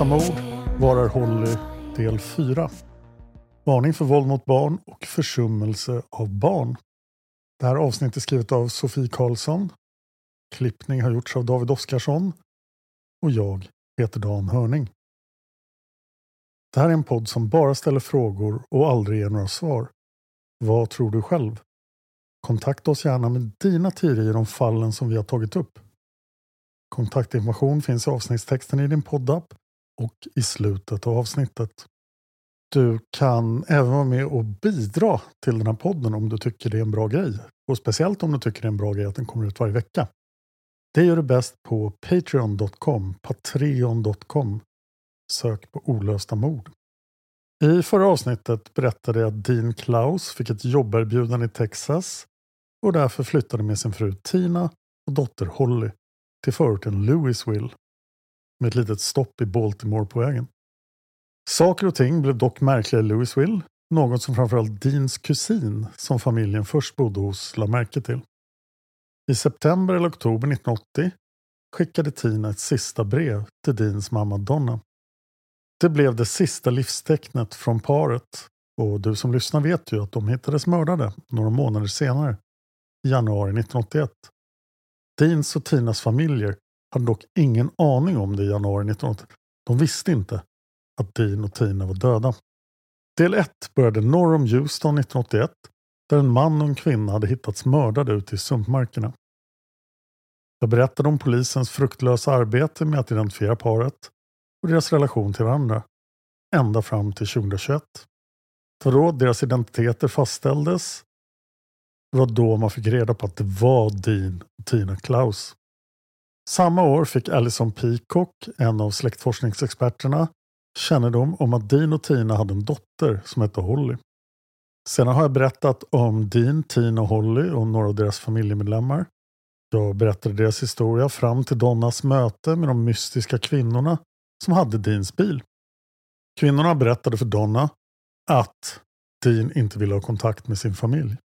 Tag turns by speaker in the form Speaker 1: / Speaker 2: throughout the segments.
Speaker 1: Olösta mord, Var är Holly, del 4. Varning för våld mot barn och försummelse av barn. Det här avsnittet är skrivet av Sofie Karlsson. Klippning har gjorts av David Oskarsson. Och jag heter Dan Hörning. Det här är en podd som bara ställer frågor och aldrig ger några svar. Vad tror du själv? Kontakta oss gärna med dina teorier om fallen som vi har tagit upp. Kontaktinformation finns i avsnittstexten i din poddapp och i slutet av avsnittet. Du kan även vara med och bidra till den här podden om du tycker det är en bra grej. Och speciellt om du tycker det är en bra grej att den kommer ut varje vecka. Det gör du bäst på patreon.com, patreon.com. Sök på olösta mord. I förra avsnittet berättade jag att Dean Klaus fick ett jobberbjudande i Texas och därför flyttade med sin fru Tina och dotter Holly till förorten Louisville med ett litet stopp i Baltimore på vägen. Saker och ting blev dock märkliga i Louisville, något som framförallt Deans kusin som familjen först bodde hos la märke till. I september eller oktober 1980 skickade Tina ett sista brev till Deans mamma Donna. Det blev det sista livstecknet från paret och du som lyssnar vet ju att de hittades mördade några månader senare, i januari 1981. Deans och Tinas familjer hade dock ingen aning om det i januari 1980. De visste inte att Dean och Tina var döda. Del 1 började norr om Houston 1981 där en man och en kvinna hade hittats mördade ute i sumpmarkerna. Jag berättade om polisens fruktlösa arbete med att identifiera paret och deras relation till varandra. Ända fram till 2021. Det var då deras identiteter fastställdes. Det var då man fick reda på att det var Dean och Tina Klaus. Samma år fick Alison Peacock, en av släktforskningsexperterna, kännedom om att Dean och Tina hade en dotter som hette Holly. Sedan har jag berättat om Dean, Tina och Holly och några av deras familjemedlemmar. Jag berättade deras historia fram till Donnas möte med de mystiska kvinnorna som hade Deans bil. Kvinnorna berättade för Donna att Dean inte ville ha kontakt med sin familj.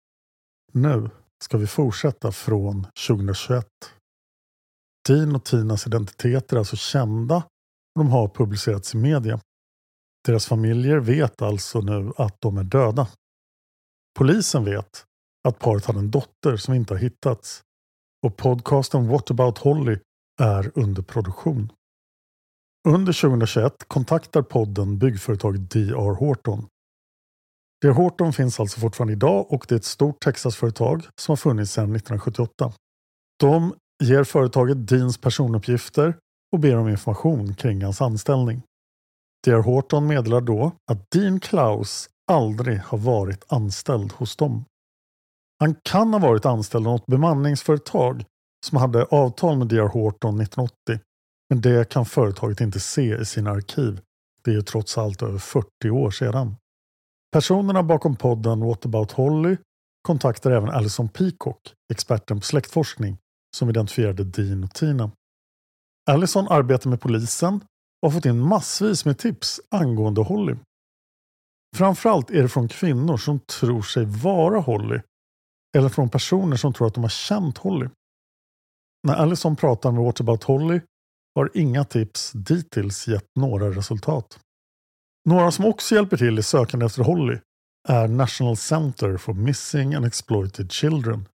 Speaker 1: Nu ska vi fortsätta från 2021. Dean och Tinas identiteter är alltså kända och de har publicerats i media. Deras familjer vet alltså nu att de är döda. Polisen vet att paret hade en dotter som inte har hittats och podcasten What about Holly är under produktion. Under 2021 kontaktar podden byggföretaget D.R. Horton. D.R. Horton finns alltså fortfarande idag och det är ett stort Texasföretag som har funnits sedan 1978. De ger företaget Deans personuppgifter och ber om information kring hans anställning. D.R. Horton meddelar då att Dean Klaus aldrig har varit anställd hos dem. Han kan ha varit anställd av något bemanningsföretag som hade avtal med D.R. Horton 1980. Men det kan företaget inte se i sina arkiv. Det är ju trots allt över 40 år sedan. Personerna bakom podden What about Holly kontaktar även Alison Peacock, experten på släktforskning, som identifierade Dean och Tina. Allison arbetar med polisen och har fått in massvis med tips angående Holly. Framförallt är det från kvinnor som tror sig vara Holly eller från personer som tror att de har känt Holly. När Allison pratar med What about Holly har inga tips dittills gett några resultat. Några som också hjälper till i sökandet efter Holly är National Center for Missing and Exploited Children,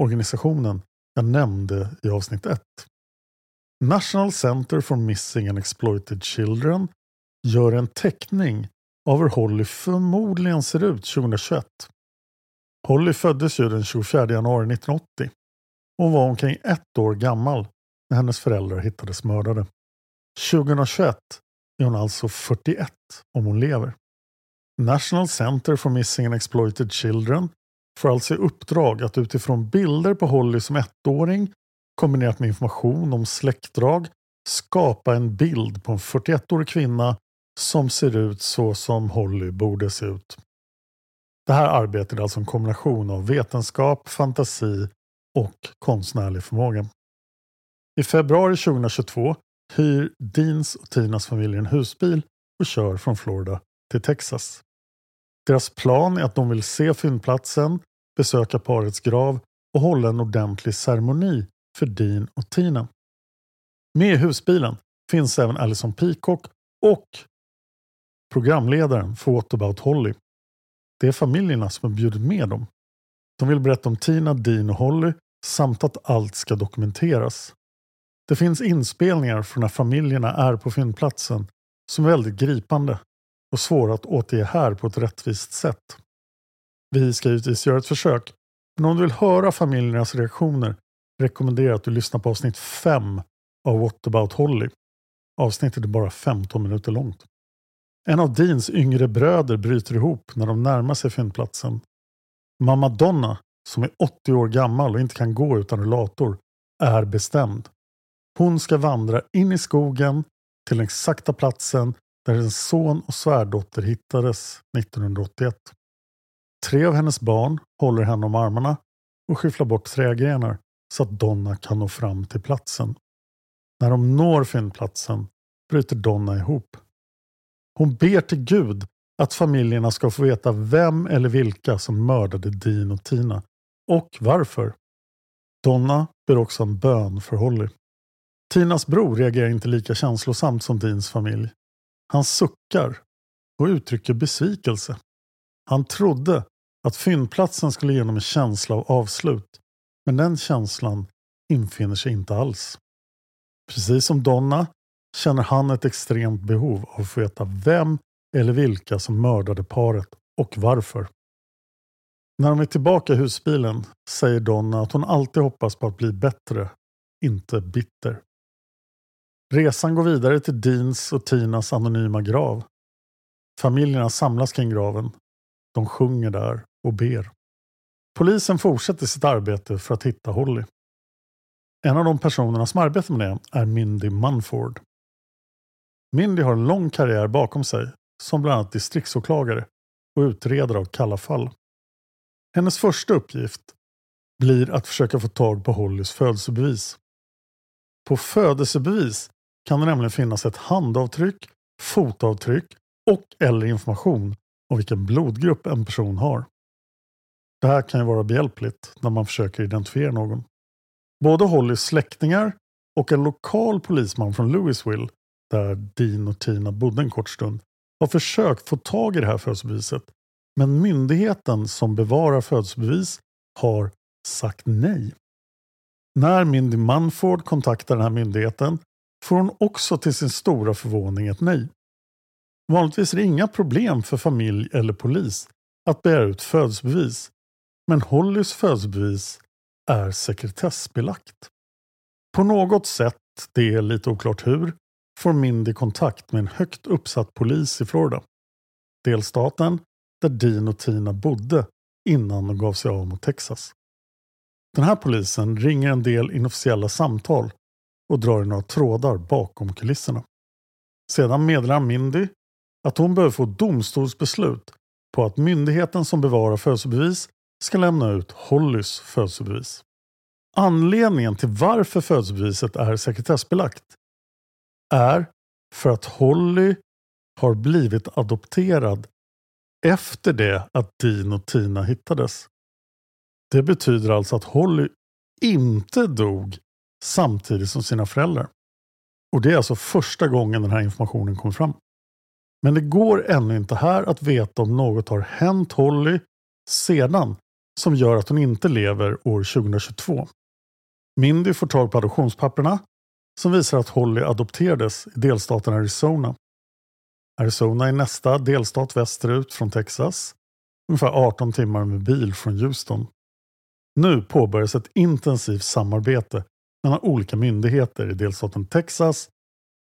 Speaker 1: organisationen jag nämnde i avsnitt 1. National Center for Missing and Exploited Children gör en teckning av hur Holly förmodligen ser ut 2021. Holly föddes ju den 24 januari 1980 och var omkring ett år gammal när hennes föräldrar hittades mördade. 2021 är hon alltså 41 om hon lever. National Center for Missing and Exploited Children får alltså i uppdrag att utifrån bilder på Holly som ettåring kombinerat med information om släktdrag skapa en bild på en 41-årig kvinna som ser ut så som Holly borde se ut. Det här arbetet är alltså en kombination av vetenskap, fantasi och konstnärlig förmåga. I februari 2022 hyr Deans och Tinas familj en husbil och kör från Florida till Texas. Deras plan är att de vill se fyndplatsen, besöka parets grav och hålla en ordentlig ceremoni för Dean och Tina. Med i husbilen finns även Alison Peacock och programledaren för What about Holly. Det är familjerna som har bjudit med dem. De vill berätta om Tina, Dean och Holly samt att allt ska dokumenteras. Det finns inspelningar från när familjerna är på fyndplatsen som är väldigt gripande och svåra att återge här på ett rättvist sätt. Vi ska givetvis göra ett försök, men om du vill höra familjernas reaktioner rekommenderar jag att du lyssnar på avsnitt 5 av What about Holly. Avsnittet är bara 15 minuter långt. En av Deans yngre bröder bryter ihop när de närmar sig fyndplatsen. Mamma Donna, som är 80 år gammal och inte kan gå utan rullator, är bestämd. Hon ska vandra in i skogen till den exakta platsen där hennes son och svärdotter hittades 1981. Tre av hennes barn håller henne om armarna och skyfflar bort trädgrenar så att Donna kan nå fram till platsen. När de når fyndplatsen bryter Donna ihop. Hon ber till Gud att familjerna ska få veta vem eller vilka som mördade Dean och Tina och varför. Donna ber också en bön för Holly. Tinas bror reagerar inte lika känslosamt som Deans familj. Han suckar och uttrycker besvikelse. Han trodde att fyndplatsen skulle ge honom en känsla av avslut. Men den känslan infinner sig inte alls. Precis som Donna känner han ett extremt behov av att få veta vem eller vilka som mördade paret och varför. När de är tillbaka i husbilen säger Donna att hon alltid hoppas på att bli bättre, inte bitter. Resan går vidare till Deans och Tinas anonyma grav. Familjerna samlas kring graven. De sjunger där och ber. Polisen fortsätter sitt arbete för att hitta Holly. En av de personerna som arbetar med det är Mindy Munford. Mindy har en lång karriär bakom sig som bland annat distriktsåklagare och utredare av kalla fall. Hennes första uppgift blir att försöka få tag på Hollys födelsebevis. På födelsebevis kan det nämligen finnas ett handavtryck, fotavtryck och eller information om vilken blodgrupp en person har. Det här kan ju vara behjälpligt när man försöker identifiera någon. Både Hollys släktingar och en lokal polisman från Louisville, där Dean och Tina bodde en kort stund, har försökt få tag i det här födelsebeviset Men myndigheten som bevarar födelsebevis har sagt nej. När Mindy Munford kontaktar den här myndigheten får hon också till sin stora förvåning ett nej. Vanligtvis är det inga problem för familj eller polis att begära ut födelsebevis. Men Hollys födelsebevis är sekretessbelagt. På något sätt, det är lite oklart hur, får Mindy kontakt med en högt uppsatt polis i Florida. Delstaten där Dean och Tina bodde innan de gav sig av mot Texas. Den här polisen ringer en del inofficiella samtal och drar i några trådar bakom kulisserna. Sedan meddelar Mindy att hon behöver få domstolsbeslut på att myndigheten som bevarar födelsebevis ska lämna ut Hollys födelsebevis. Anledningen till varför födelsebeviset är sekretessbelagt är för att Holly har blivit adopterad efter det att Dean och Tina hittades. Det betyder alltså att Holly inte dog samtidigt som sina föräldrar. Och det är alltså första gången den här informationen kommer fram. Men det går ännu inte här att veta om något har hänt Holly sedan som gör att hon inte lever år 2022. Mindy får tag på adoptionspapperna som visar att Holly adopterades i delstaten Arizona. Arizona är nästa delstat västerut från Texas, ungefär 18 timmar med bil från Houston. Nu påbörjas ett intensivt samarbete mellan olika myndigheter i delstaten Texas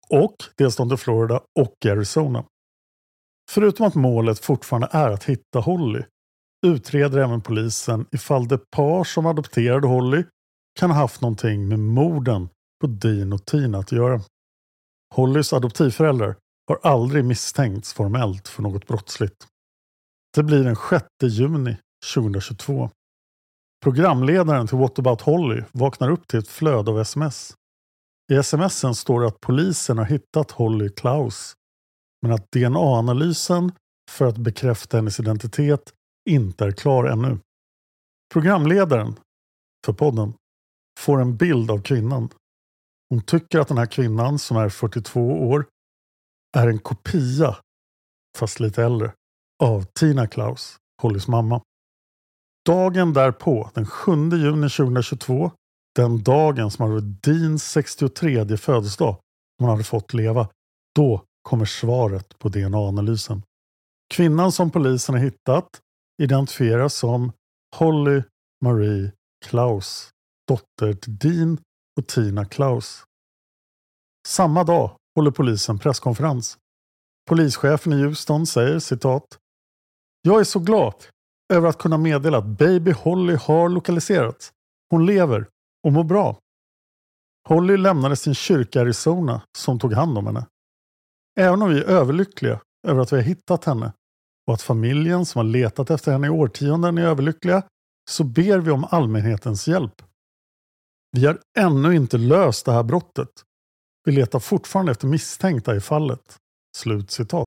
Speaker 1: och delstaten Florida och Arizona. Förutom att målet fortfarande är att hitta Holly utreder även polisen ifall det par som adopterade Holly kan ha haft någonting med morden på Dean och Tina att göra. Hollys adoptivföräldrar har aldrig misstänkts formellt för något brottsligt. Det blir den 6 juni 2022. Programledaren till What about Holly vaknar upp till ett flöde av sms. I smsen står det att polisen har hittat Holly Klaus men att DNA-analysen för att bekräfta hennes identitet inte är klar ännu. Programledaren för podden får en bild av kvinnan. Hon tycker att den här kvinnan som är 42 år är en kopia, fast lite äldre, av Tina Klaus, Hollys mamma. Dagen därpå, den 7 juni 2022, den dagen som hade Deans 63 födelsedag, hon hade fått leva, då kommer svaret på DNA-analysen. Kvinnan som polisen har hittat identifieras som Holly Marie Klaus, dotter till Dean och Tina Klaus. Samma dag håller polisen presskonferens. Polischefen i Houston säger citat. Jag är så glad över att kunna meddela att baby Holly har lokaliserats. Hon lever och mår bra. Holly lämnade sin kyrka i Arizona som tog hand om henne. Även om vi är överlyckliga över att vi har hittat henne och att familjen som har letat efter henne i årtionden är överlyckliga så ber vi om allmänhetens hjälp. Vi har ännu inte löst det här brottet. Vi letar fortfarande efter misstänkta i fallet. Slut citat.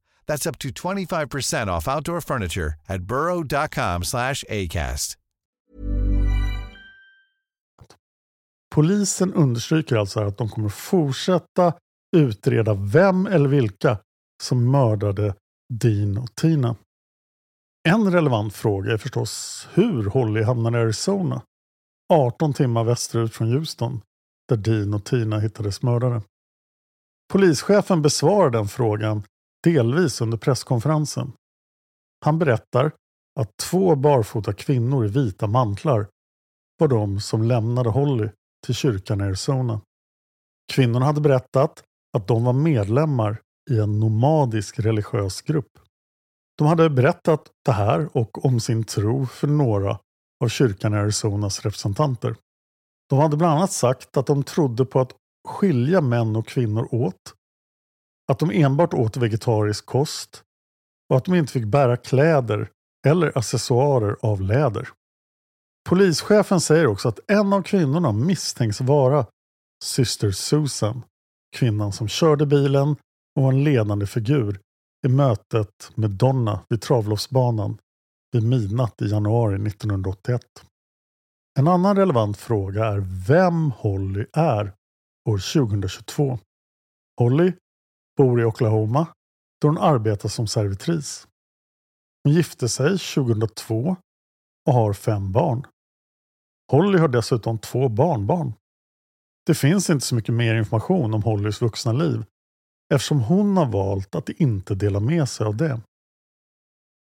Speaker 2: That's up to 25% off outdoor furniture at burrow.com slash ACAST.
Speaker 1: Polisen understryker alltså att de kommer fortsätta utreda vem eller vilka som mördade Dean och Tina. En relevant fråga är förstås hur Holly hamnade i Arizona, 18 timmar västerut från Houston, där Dean och Tina hittades mördade. Polischefen besvarar den frågan delvis under presskonferensen. Han berättar att två barfota kvinnor i vita mantlar var de som lämnade Holly till kyrkan i Arizona. Kvinnorna hade berättat att de var medlemmar i en nomadisk religiös grupp. De hade berättat det här och om sin tro för några av kyrkan i Arizonas representanter. De hade bland annat sagt att de trodde på att skilja män och kvinnor åt, att de enbart åt vegetarisk kost och att de inte fick bära kläder eller accessoarer av läder. Polischefen säger också att en av kvinnorna misstänks vara syster Susan, kvinnan som körde bilen och var en ledande figur i mötet med Donna vid travloppsbanan vid midnatt i januari 1981. En annan relevant fråga är vem Holly är år 2022. Holly bor i Oklahoma där hon arbetar som servitris. Hon gifte sig 2002 och har fem barn. Holly har dessutom två barnbarn. Det finns inte så mycket mer information om Hollys vuxna liv eftersom hon har valt att inte dela med sig av det.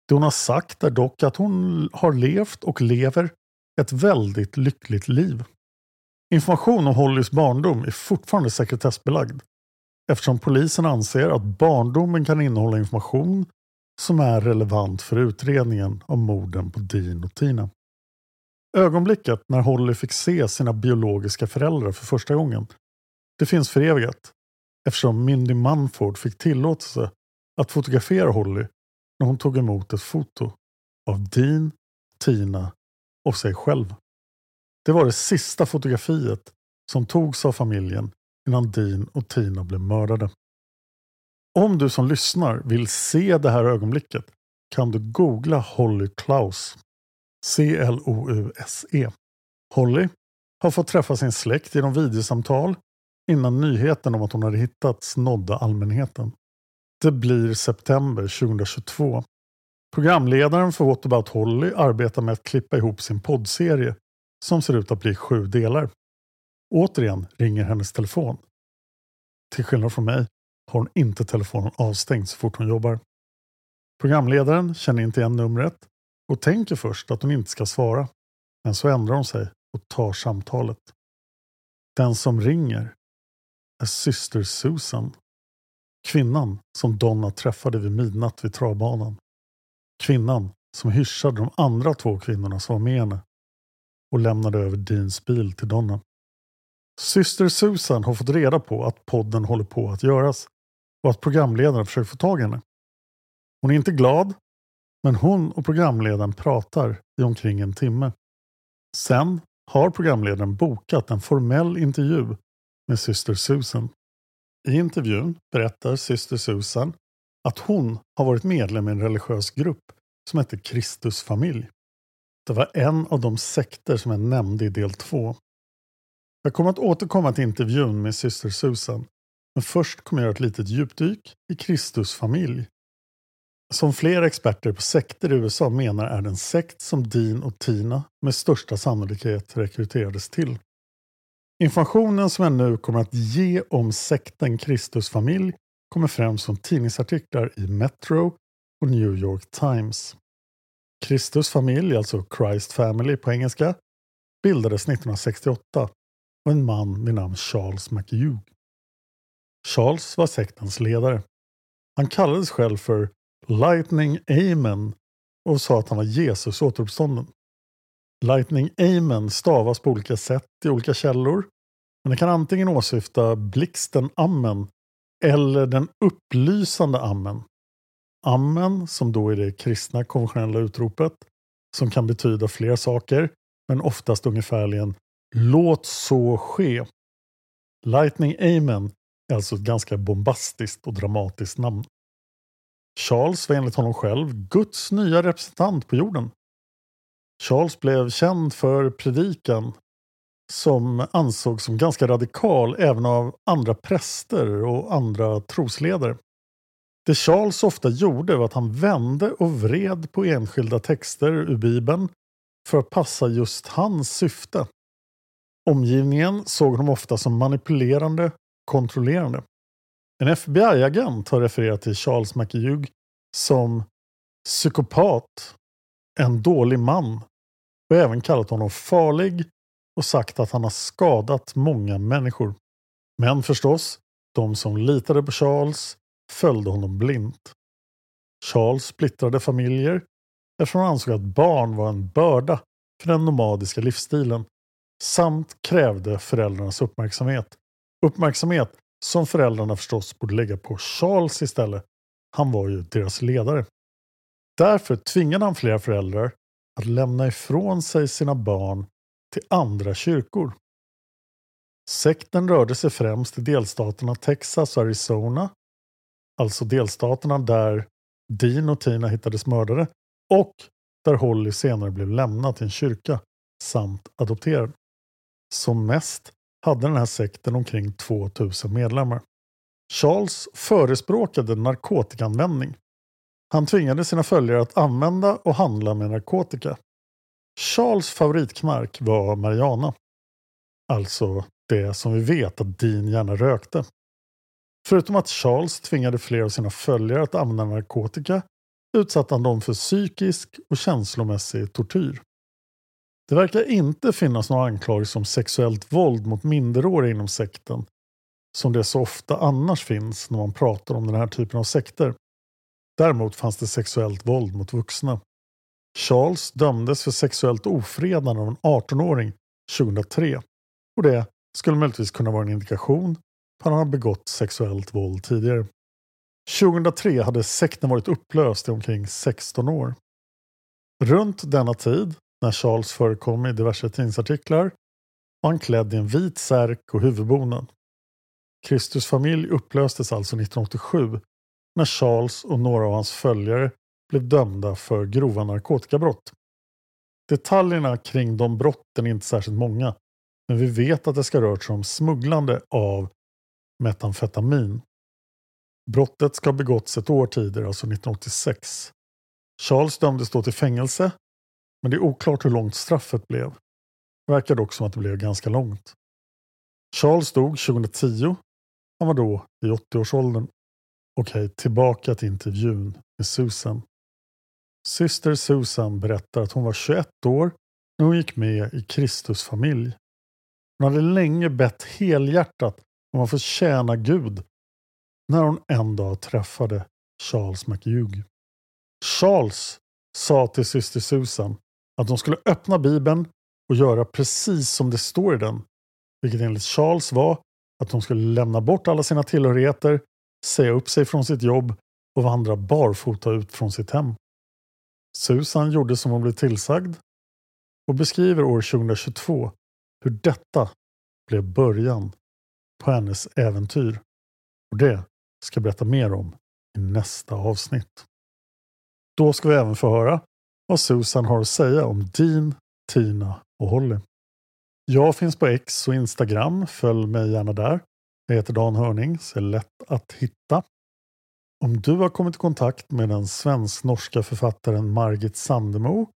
Speaker 1: Det hon har sagt är dock att hon har levt och lever ett väldigt lyckligt liv. Information om Hollys barndom är fortfarande sekretessbelagd eftersom polisen anser att barndomen kan innehålla information som är relevant för utredningen av morden på Dean och Tina. Ögonblicket när Holly fick se sina biologiska föräldrar för första gången, det finns förevigat eftersom Mindy Manford fick tillåtelse att fotografera Holly när hon tog emot ett foto av Dean, Tina och sig själv. Det var det sista fotografiet som togs av familjen innan Dean och Tina blev mördade. Om du som lyssnar vill se det här ögonblicket kan du googla Holly Klaus. C-L-O-U-S-E. Holly har fått träffa sin släkt genom videosamtal innan nyheten om att hon hade hittats nådde allmänheten. Det blir september 2022. Programledaren för What about Holly arbetar med att klippa ihop sin poddserie som ser ut att bli sju delar. Återigen ringer hennes telefon. Till skillnad från mig har hon inte telefonen avstängd så fort hon jobbar. Programledaren känner inte igen numret och tänker först att hon inte ska svara. Men så ändrar hon sig och tar samtalet. Den som ringer är syster Susan. Kvinnan som Donna träffade vid midnatt vid travbanan. Kvinnan som hyschade de andra två kvinnorna som var med henne och lämnade över Deans bil till Donna. Syster Susan har fått reda på att podden håller på att göras och att programledaren försöker få tag i henne. Hon är inte glad, men hon och programledaren pratar i omkring en timme. Sen har programledaren bokat en formell intervju med syster Susan. I intervjun berättar syster Susan att hon har varit medlem i en religiös grupp som heter Kristusfamilj. Det var en av de sekter som jag nämnde i del 2. Jag kommer att återkomma till intervjun med syster Susan, men först kommer jag göra ett litet djupdyk i Kristus familj. som flera experter på sekter i USA menar är den sekt som Dean och Tina med största sannolikhet rekryterades till. Informationen som jag nu kommer att ge om sekten Kristus familj kommer främst från tidningsartiklar i Metro och New York Times. Kristus familj, alltså Christ Family på engelska, bildades 1968 och en man vid namn Charles McHugh. Charles var sektens ledare. Han kallades själv för Lightning Amen och sa att han var Jesus återuppstånden. Lightning Amen stavas på olika sätt i olika källor. Men det kan antingen åsyfta blixten Amen eller den upplysande Amen. Amen, som då är det kristna konventionella utropet, som kan betyda fler saker, men oftast ungefärligen Låt så ske. Lightning Amen är alltså ett ganska bombastiskt och dramatiskt namn. Charles var enligt honom själv Guds nya representant på jorden. Charles blev känd för predikan som ansågs som ganska radikal även av andra präster och andra trosledare. Det Charles ofta gjorde var att han vände och vred på enskilda texter ur Bibeln för att passa just hans syfte. Omgivningen såg honom ofta som manipulerande, kontrollerande. En FBI-agent har refererat till Charles McHugh som psykopat, en dålig man och även kallat honom farlig och sagt att han har skadat många människor. Men förstås, de som litade på Charles följde honom blint. Charles splittrade familjer eftersom han ansåg att barn var en börda för den nomadiska livsstilen samt krävde föräldrarnas uppmärksamhet. Uppmärksamhet som föräldrarna förstås borde lägga på Charles istället. Han var ju deras ledare. Därför tvingade han flera föräldrar att lämna ifrån sig sina barn till andra kyrkor. Sekten rörde sig främst i delstaterna Texas och Arizona, alltså delstaterna där Dean och Tina hittades mördade och där Holly senare blev lämnad till en kyrka samt adopterad. Som mest hade den här sekten omkring 2000 medlemmar. Charles förespråkade narkotikaanvändning. Han tvingade sina följare att använda och handla med narkotika. Charles favoritknark var marijuana. Alltså det som vi vet att Dean gärna rökte. Förutom att Charles tvingade fler av sina följare att använda narkotika utsatte han dem för psykisk och känslomässig tortyr. Det verkar inte finnas några anklagelser om sexuellt våld mot minderåriga inom sekten, som det så ofta annars finns när man pratar om den här typen av sekter. Däremot fanns det sexuellt våld mot vuxna. Charles dömdes för sexuellt ofredande av en 18-åring 2003 och det skulle möjligtvis kunna vara en indikation på att han har begått sexuellt våld tidigare. 2003 hade sekten varit upplöst i omkring 16 år. Runt denna tid, när Charles förekom i diverse tidningsartiklar, var han klädd i en vit särk och huvudbonad. Kristus familj upplöstes alltså 1987 när Charles och några av hans följare blev dömda för grova narkotikabrott. Detaljerna kring de brotten är inte särskilt många, men vi vet att det ska rört sig om smugglande av metamfetamin. Brottet ska ha begåtts ett år tidigare, alltså 1986. Charles dömdes då till fängelse, men det är oklart hur långt straffet blev. Det verkar dock som att det blev ganska långt. Charles dog 2010. Han var då i 80-årsåldern. Okej, tillbaka till intervjun med Susan. Syster Susan berättar att hon var 21 år när hon gick med i Kristus familj. Hon hade länge bett helhjärtat om att få tjäna Gud när hon en dag träffade Charles McHugh. Charles sa till syster Susan att de skulle öppna Bibeln och göra precis som det står i den. Vilket enligt Charles var att de skulle lämna bort alla sina tillhörigheter, säga upp sig från sitt jobb och vandra barfota ut från sitt hem. Susan gjorde som hon blev tillsagd och beskriver år 2022 hur detta blev början på hennes äventyr. Och det ska jag berätta mer om i nästa avsnitt. Då ska vi även få höra vad Susan har att säga om Dean, Tina och Holly. Jag finns på X och Instagram. Följ mig gärna där. Jag heter Dan Hörning, så är lätt att hitta. Om du har kommit i kontakt med den svensk-norska författaren Margit Sandemo,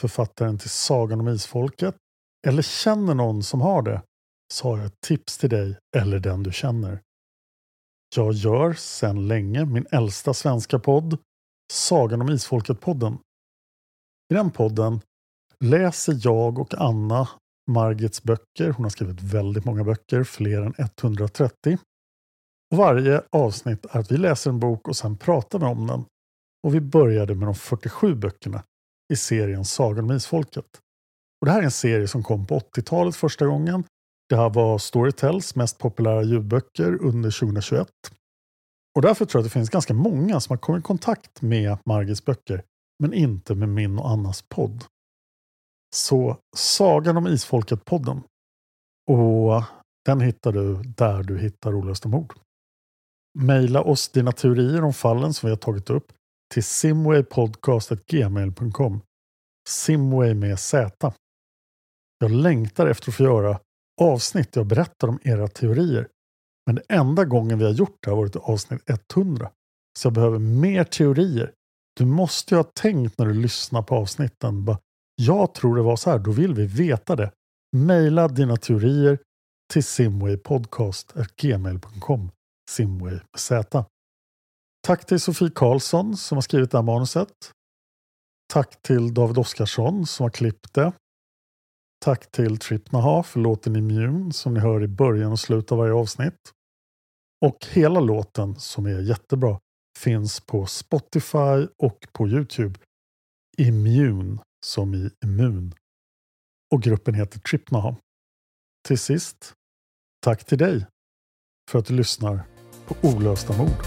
Speaker 1: författaren till Sagan om Isfolket, eller känner någon som har det, så har jag ett tips till dig eller den du känner. Jag gör sedan länge min äldsta svenska podd, Sagan om Isfolket-podden. I den podden läser jag och Anna Margits böcker. Hon har skrivit väldigt många böcker, fler än 130. Och varje avsnitt är att vi läser en bok och sen pratar vi om den. Och vi började med de 47 böckerna i serien Sagan om Isfolket. Och det här är en serie som kom på 80-talet första gången. Det här var Storytels mest populära ljudböcker under 2021. Och därför tror jag att det finns ganska många som har kommit i kontakt med Margits böcker, men inte med min och Annas podd. Så Sagan om Isfolket-podden. Och den hittar du där du hittar Olösta mord. Maila oss dina teorier om fallen som vi har tagit upp till simwaypodcast.gmail.com Simway med Z. Jag längtar efter att få göra avsnitt där jag berättar om era teorier. Men det enda gången vi har gjort det har varit avsnitt 100. Så jag behöver mer teorier. Du måste ju ha tänkt när du lyssnar på avsnitten. Bara, jag tror det var så här, då vill vi veta det. Maila dina teorier till simwaypodcast.gmail.com Simway med Z. Tack till Sofie Karlsson som har skrivit det här manuset. Tack till David Oskarsson som har klippt det. Tack till Tripnaha för låten Immune som ni hör i början och slutet av varje avsnitt. Och hela låten som är jättebra finns på Spotify och på Youtube. Immune som i immun. Och gruppen heter Tripnaha. Till sist, tack till dig för att du lyssnar på Olösta mord.